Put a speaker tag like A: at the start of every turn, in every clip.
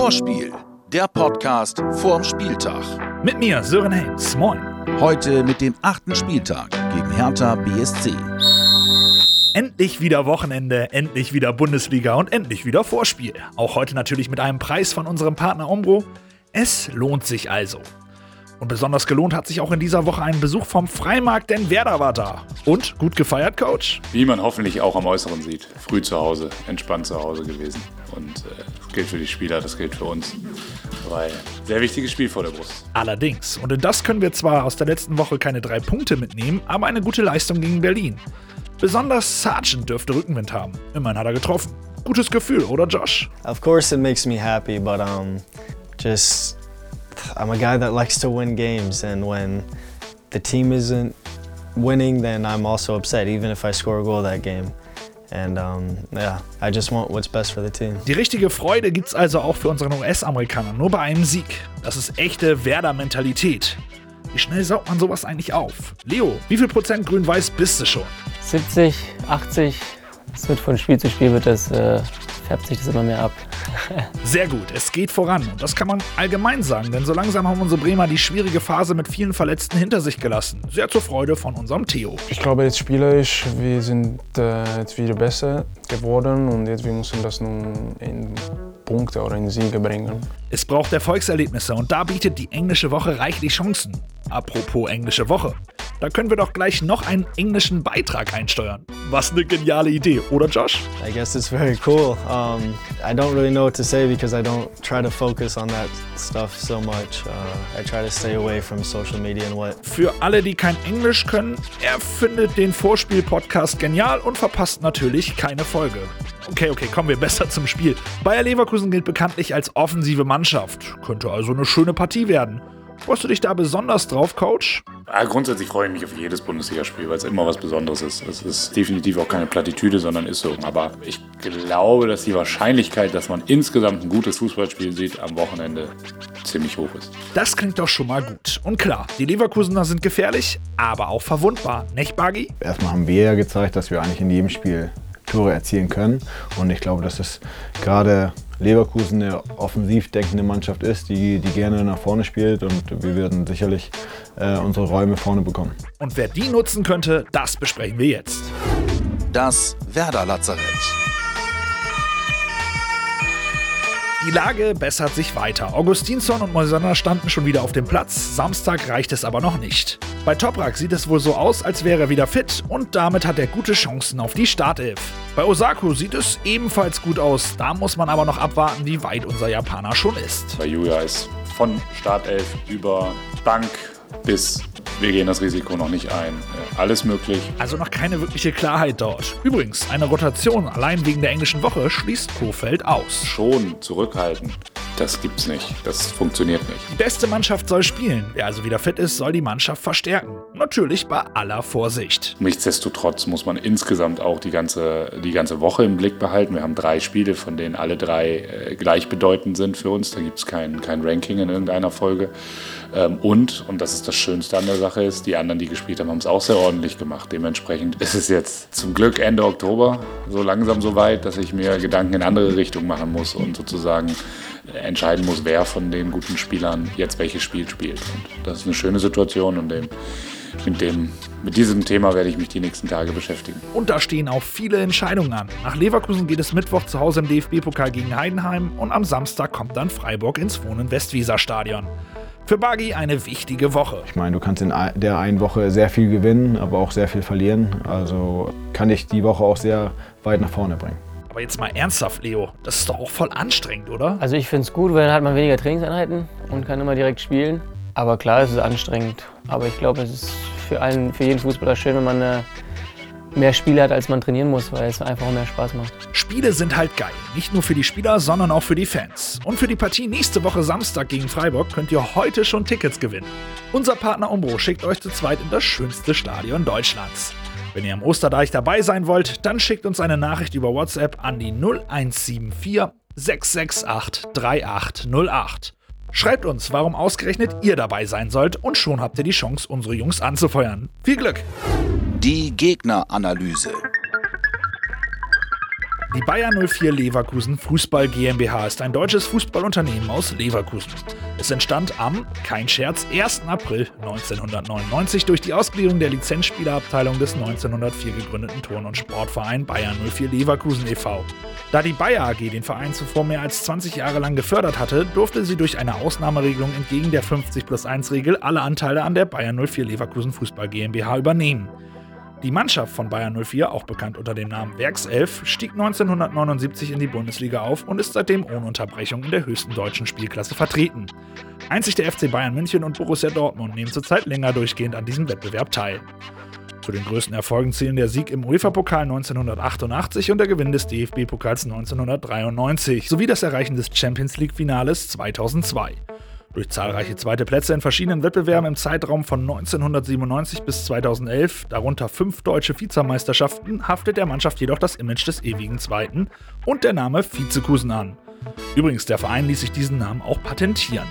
A: Vorspiel, der Podcast vorm Spieltag.
B: Mit mir, Sören Helms. Moin.
A: Heute mit dem achten Spieltag gegen Hertha BSC.
B: Endlich wieder Wochenende, endlich wieder Bundesliga und endlich wieder Vorspiel. Auch heute natürlich mit einem Preis von unserem Partner Ombro. Es lohnt sich also. Und besonders gelohnt hat sich auch in dieser Woche ein Besuch vom Freimarkt, denn Werder war da. Und gut gefeiert, Coach?
C: Wie man hoffentlich auch am Äußeren sieht. Früh zu Hause, entspannt zu Hause gewesen. Und äh, das gilt für die Spieler, das gilt für uns. Weil sehr wichtiges Spiel vor der Brust.
B: Allerdings. Und in das können wir zwar aus der letzten Woche keine drei Punkte mitnehmen, aber eine gute Leistung gegen Berlin. Besonders Sargent dürfte Rückenwind haben. Immerhin hat er getroffen. Gutes Gefühl, oder Josh?
D: Of course, it makes me happy, but um, just I'm a guy that likes to win games, and when the team isn't winning, then I'm also upset, even if I score a goal that game. And um, yeah, I just want what's best for the team.
B: Die richtige Freude gibt's also auch für unseren US-Amerikaner, nur bei einem Sieg. Das ist echte Werder-Mentalität. Wie schnell saugt man sowas eigentlich auf? Leo, wie viel Prozent grün-weiß bist du schon?
E: 70, 80. Es wird von Spiel zu Spiel wird das, äh, färbt sich das immer mehr ab.
B: Sehr gut, es geht voran und das kann man allgemein sagen, denn so langsam haben unsere Bremer die schwierige Phase mit vielen Verletzten hinter sich gelassen. Sehr zur Freude von unserem Theo.
F: Ich glaube jetzt spielerisch, wir sind äh, jetzt wieder besser geworden und jetzt wir müssen das nun in Punkte oder in Siege bringen.
B: Es braucht Erfolgserlebnisse und da bietet die englische Woche reichlich Chancen. Apropos englische Woche. Da können wir doch gleich noch einen englischen Beitrag einsteuern. Was eine geniale Idee, oder Josh?
D: I guess it's very cool. Um, I don't really know what to say because I don't try to focus on that stuff so much. Uh, I try to stay away from social media and what.
B: Für alle, die kein Englisch können, er findet den Vorspiel-Podcast genial und verpasst natürlich keine Folge. Okay, okay, kommen wir besser zum Spiel. Bayer Leverkusen gilt bekanntlich als offensive Mannschaft. Könnte also eine schöne Partie werden. Freust du dich da besonders drauf, Coach?
C: Ja, grundsätzlich freue ich mich auf jedes Bundesligaspiel, weil es immer was Besonderes ist. Es ist definitiv auch keine Plattitüde, sondern ist so. Aber ich glaube, dass die Wahrscheinlichkeit, dass man insgesamt ein gutes Fußballspiel sieht, am Wochenende ziemlich hoch ist.
B: Das klingt doch schon mal gut. Und klar, die Leverkusener sind gefährlich, aber auch verwundbar, nicht, Buggy?
G: Erstmal haben wir ja gezeigt, dass wir eigentlich in jedem Spiel Tore erzielen können. Und ich glaube, dass es gerade Leverkusen eine offensiv denkende Mannschaft ist, die, die gerne nach vorne spielt und wir werden sicherlich äh, unsere Räume vorne bekommen.
B: Und wer die nutzen könnte, das besprechen wir jetzt.
A: Das Werder Lazarett.
B: Die Lage bessert sich weiter. Augustinsson und Moisander standen schon wieder auf dem Platz. Samstag reicht es aber noch nicht. Bei Toprak sieht es wohl so aus, als wäre er wieder fit und damit hat er gute Chancen auf die Startelf. Bei Osako sieht es ebenfalls gut aus. Da muss man aber noch abwarten, wie weit unser Japaner schon ist.
C: Bei Julia ist von Startelf über Bank bis wir gehen das Risiko noch nicht ein. Alles möglich.
B: Also noch keine wirkliche Klarheit dort. Übrigens, eine Rotation allein wegen der englischen Woche schließt Kofeld aus.
C: Schon zurückhalten. Das gibt's nicht. Das funktioniert nicht.
B: Die beste Mannschaft soll spielen. Wer also wieder fit ist, soll die Mannschaft verstärken. Natürlich bei aller Vorsicht.
C: Nichtsdestotrotz muss man insgesamt auch die ganze, die ganze Woche im Blick behalten. Wir haben drei Spiele, von denen alle drei äh, gleichbedeutend sind für uns. Da gibt es kein, kein Ranking in irgendeiner Folge. Ähm, und, und das ist das Schönste an der Sache ist, die anderen, die gespielt haben, haben es auch sehr ordentlich gemacht. Dementsprechend ist es jetzt zum Glück Ende Oktober so langsam so weit, dass ich mir Gedanken in andere Richtungen machen muss und sozusagen entscheiden muss, wer von den guten Spielern jetzt welches Spiel spielt. Und das ist eine schöne Situation und dem, mit, dem, mit diesem Thema werde ich mich die nächsten Tage beschäftigen.
B: Und da stehen auch viele Entscheidungen an. Nach Leverkusen geht es Mittwoch zu Hause im DFB-Pokal gegen Heidenheim und am Samstag kommt dann Freiburg ins Wohnen-Westweser-Stadion. Für Bagi eine wichtige Woche.
G: Ich meine, du kannst in der einen Woche sehr viel gewinnen, aber auch sehr viel verlieren. Also kann ich die Woche auch sehr weit nach vorne bringen.
B: Aber jetzt mal ernsthaft, Leo, das ist doch auch voll anstrengend, oder?
E: Also ich finde es gut, weil dann hat man weniger Trainingseinheiten und kann immer direkt spielen. Aber klar, es ist anstrengend. Aber ich glaube, es ist für, allen, für jeden Fußballer schön, wenn man eine mehr Spiele hat, als man trainieren muss, weil es einfach mehr Spaß macht.
B: Spiele sind halt geil. Nicht nur für die Spieler, sondern auch für die Fans. Und für die Partie nächste Woche Samstag gegen Freiburg könnt ihr heute schon Tickets gewinnen. Unser Partner Umbro schickt euch zu zweit in das schönste Stadion Deutschlands. Wenn ihr am Osterdeich dabei sein wollt, dann schickt uns eine Nachricht über WhatsApp an die 0174 668 3808. Schreibt uns, warum ausgerechnet ihr dabei sein sollt und schon habt ihr die Chance, unsere Jungs anzufeuern. Viel Glück!
A: Die Gegneranalyse.
B: Die Bayer 04 Leverkusen Fußball GmbH ist ein deutsches Fußballunternehmen aus Leverkusen. Es entstand am, kein Scherz, 1. April 1999 durch die Ausgliederung der Lizenzspielerabteilung des 1904 gegründeten Turn- und Sportverein Bayer 04 Leverkusen e.V. Da die Bayer AG den Verein zuvor mehr als 20 Jahre lang gefördert hatte, durfte sie durch eine Ausnahmeregelung entgegen der 50 plus 1 Regel alle Anteile an der Bayer 04 Leverkusen Fußball GmbH übernehmen. Die Mannschaft von Bayern 04, auch bekannt unter dem Namen Werkself, stieg 1979 in die Bundesliga auf und ist seitdem ohne Unterbrechung in der höchsten deutschen Spielklasse vertreten. Einzig der FC Bayern München und Borussia Dortmund nehmen zurzeit länger durchgehend an diesem Wettbewerb teil. Zu den größten Erfolgen zählen der Sieg im UEFA-Pokal 1988 und der Gewinn des DFB-Pokals 1993 sowie das Erreichen des Champions League-Finales 2002. Durch zahlreiche zweite Plätze in verschiedenen Wettbewerben im Zeitraum von 1997 bis 2011, darunter fünf deutsche Vizemeisterschaften, haftet der Mannschaft jedoch das Image des ewigen Zweiten und der Name Vizekusen an. Übrigens, der Verein ließ sich diesen Namen auch patentieren.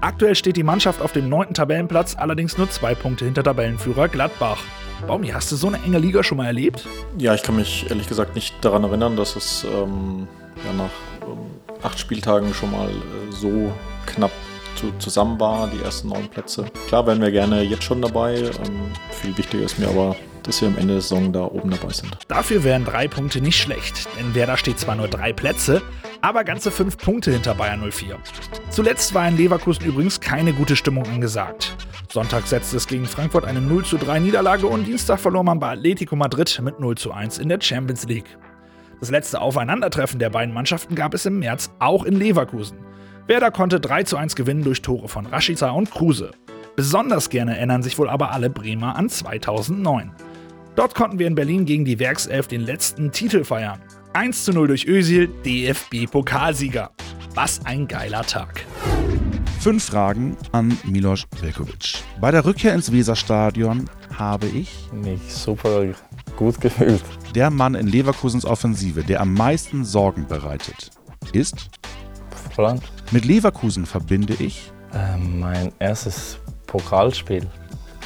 B: Aktuell steht die Mannschaft auf dem neunten Tabellenplatz, allerdings nur zwei Punkte hinter Tabellenführer Gladbach. Baumi, hast du so eine enge Liga schon mal erlebt?
H: Ja, ich kann mich ehrlich gesagt nicht daran erinnern, dass es ähm, ja, nach ähm, acht Spieltagen schon mal äh, so knapp zu, zusammen war, die ersten neun Plätze. Klar wären wir gerne jetzt schon dabei. Ähm, viel wichtiger ist mir aber, dass wir am Ende der Saison da oben dabei sind.
B: Dafür wären drei Punkte nicht schlecht, denn Werder steht zwar nur drei Plätze, aber ganze fünf Punkte hinter Bayern 04. Zuletzt war in Leverkusen übrigens keine gute Stimmung angesagt. Sonntag setzte es gegen Frankfurt eine 0 zu 3 Niederlage und Dienstag verlor man bei Atletico Madrid mit 0 zu 1 in der Champions League. Das letzte Aufeinandertreffen der beiden Mannschaften gab es im März auch in Leverkusen. Werder konnte 3 zu 1 gewinnen durch Tore von Rashica und Kruse. Besonders gerne erinnern sich wohl aber alle Bremer an 2009. Dort konnten wir in Berlin gegen die Werkself den letzten Titel feiern. 1 zu 0 durch Özil, DFB-Pokalsieger. Was ein geiler Tag.
A: Fünf Fragen an Milos Velkovic. Bei der Rückkehr ins Weserstadion habe ich
I: mich super gut gefühlt.
A: der Mann in Leverkusens Offensive, der am meisten Sorgen bereitet, ist
I: Holland.
A: mit Leverkusen verbinde ich
I: Ähm, mein erstes Pokalspiel,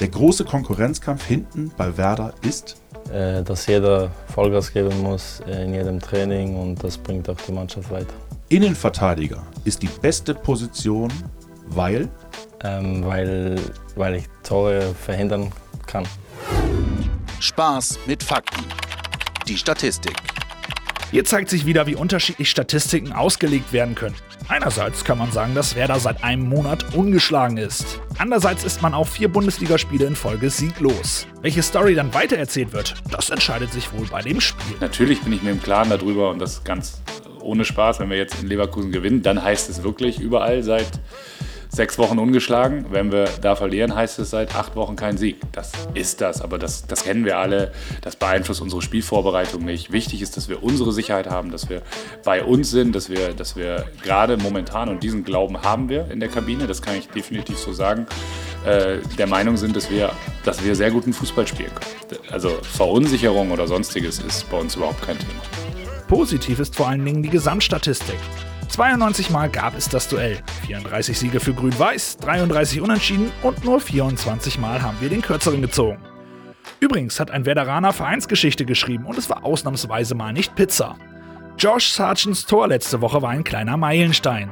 A: der große Konkurrenzkampf hinten bei Werder ist
I: äh, dass jeder Vollgas geben muss äh, in jedem Training und das bringt auch die Mannschaft weiter.
A: Innenverteidiger ist die beste Position, weil
I: Ähm, weil, weil ich Tore verhindern kann.
A: Spaß mit Fakten. Die Statistik.
B: Hier zeigt sich wieder, wie unterschiedlich Statistiken ausgelegt werden können. Einerseits kann man sagen, dass Werder seit einem Monat ungeschlagen ist. Andererseits ist man auch vier Bundesligaspiele in Folge sieglos. Welche Story dann weitererzählt wird, das entscheidet sich wohl bei dem Spiel.
C: Natürlich bin ich mir im Klaren darüber und das ganz ohne Spaß, wenn wir jetzt in Leverkusen gewinnen, dann heißt es wirklich überall seit sechs Wochen ungeschlagen. Wenn wir da verlieren, heißt es seit acht Wochen kein Sieg. Das ist das, aber das, das kennen wir alle. Das beeinflusst unsere Spielvorbereitung nicht. Wichtig ist, dass wir unsere Sicherheit haben, dass wir bei uns sind, dass wir, dass wir gerade momentan, und diesen Glauben haben wir in der Kabine, das kann ich definitiv so sagen, äh, der Meinung sind, dass wir, dass wir sehr guten Fußball spielen können. Also Verunsicherung oder sonstiges ist bei uns überhaupt kein Thema.
B: Positiv ist vor allen Dingen die Gesamtstatistik. 92 Mal gab es das Duell. 34 Siege für Grün-Weiß, 33 Unentschieden und nur 24 Mal haben wir den kürzeren gezogen. Übrigens hat ein Veteraner Vereinsgeschichte geschrieben und es war ausnahmsweise mal nicht Pizza. Josh Sargents Tor letzte Woche war ein kleiner Meilenstein.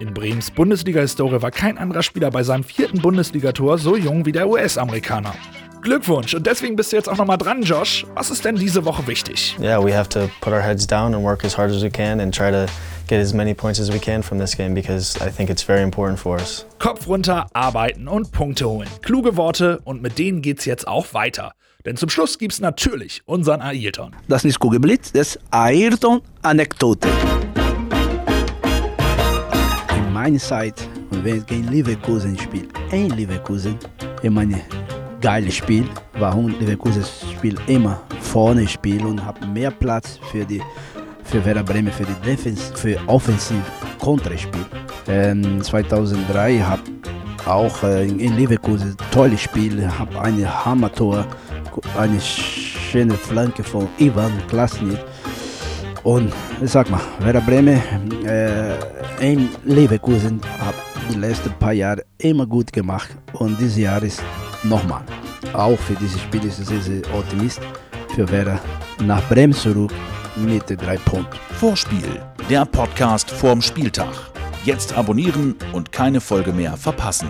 B: In Bremens Bundesliga-Historie war kein anderer Spieler bei seinem vierten Bundesligator so jung wie der US-Amerikaner. Glückwunsch und deswegen bist du jetzt auch nochmal dran, Josh. Was ist denn diese Woche wichtig?
D: Yeah, we have to put our heads down and work as hard as we can and try to get as many points as we can from this game because I think it's very important for us.
B: Kopf runter, arbeiten und Punkte holen. Kluge Worte und mit denen geht's jetzt auch weiter. Denn zum Schluss gibt's natürlich unseren Ailton.
J: Das ist nicht Kugelblitz, das ist Ayrton-Anekdote. In meiner Zeit, wenn ich gegen Leverkusen spiele, in Leverkusen, ich meine, geiles Spiel. Warum Leverkusen spielt immer vorne spielen und hat mehr Platz für die für Werder Bremen für die Defense, für offensiv Konterspiel. Ähm, 2003 habe auch äh, in Leverkusen tolles Spiel, habe eine Hammertor, eine schöne Flanke von Ivan Klasnit. Und ich sag mal, Werder Bremen äh, in Leverkusen hat die letzten paar Jahre immer gut gemacht und dieses Jahr ist nochmal. Auch für dieses Spiel ist es sehr optimist für Werder nach Bremen zurück mit drei Punkten.
A: Vorspiel, der Podcast vorm Spieltag. Jetzt abonnieren und keine Folge mehr verpassen.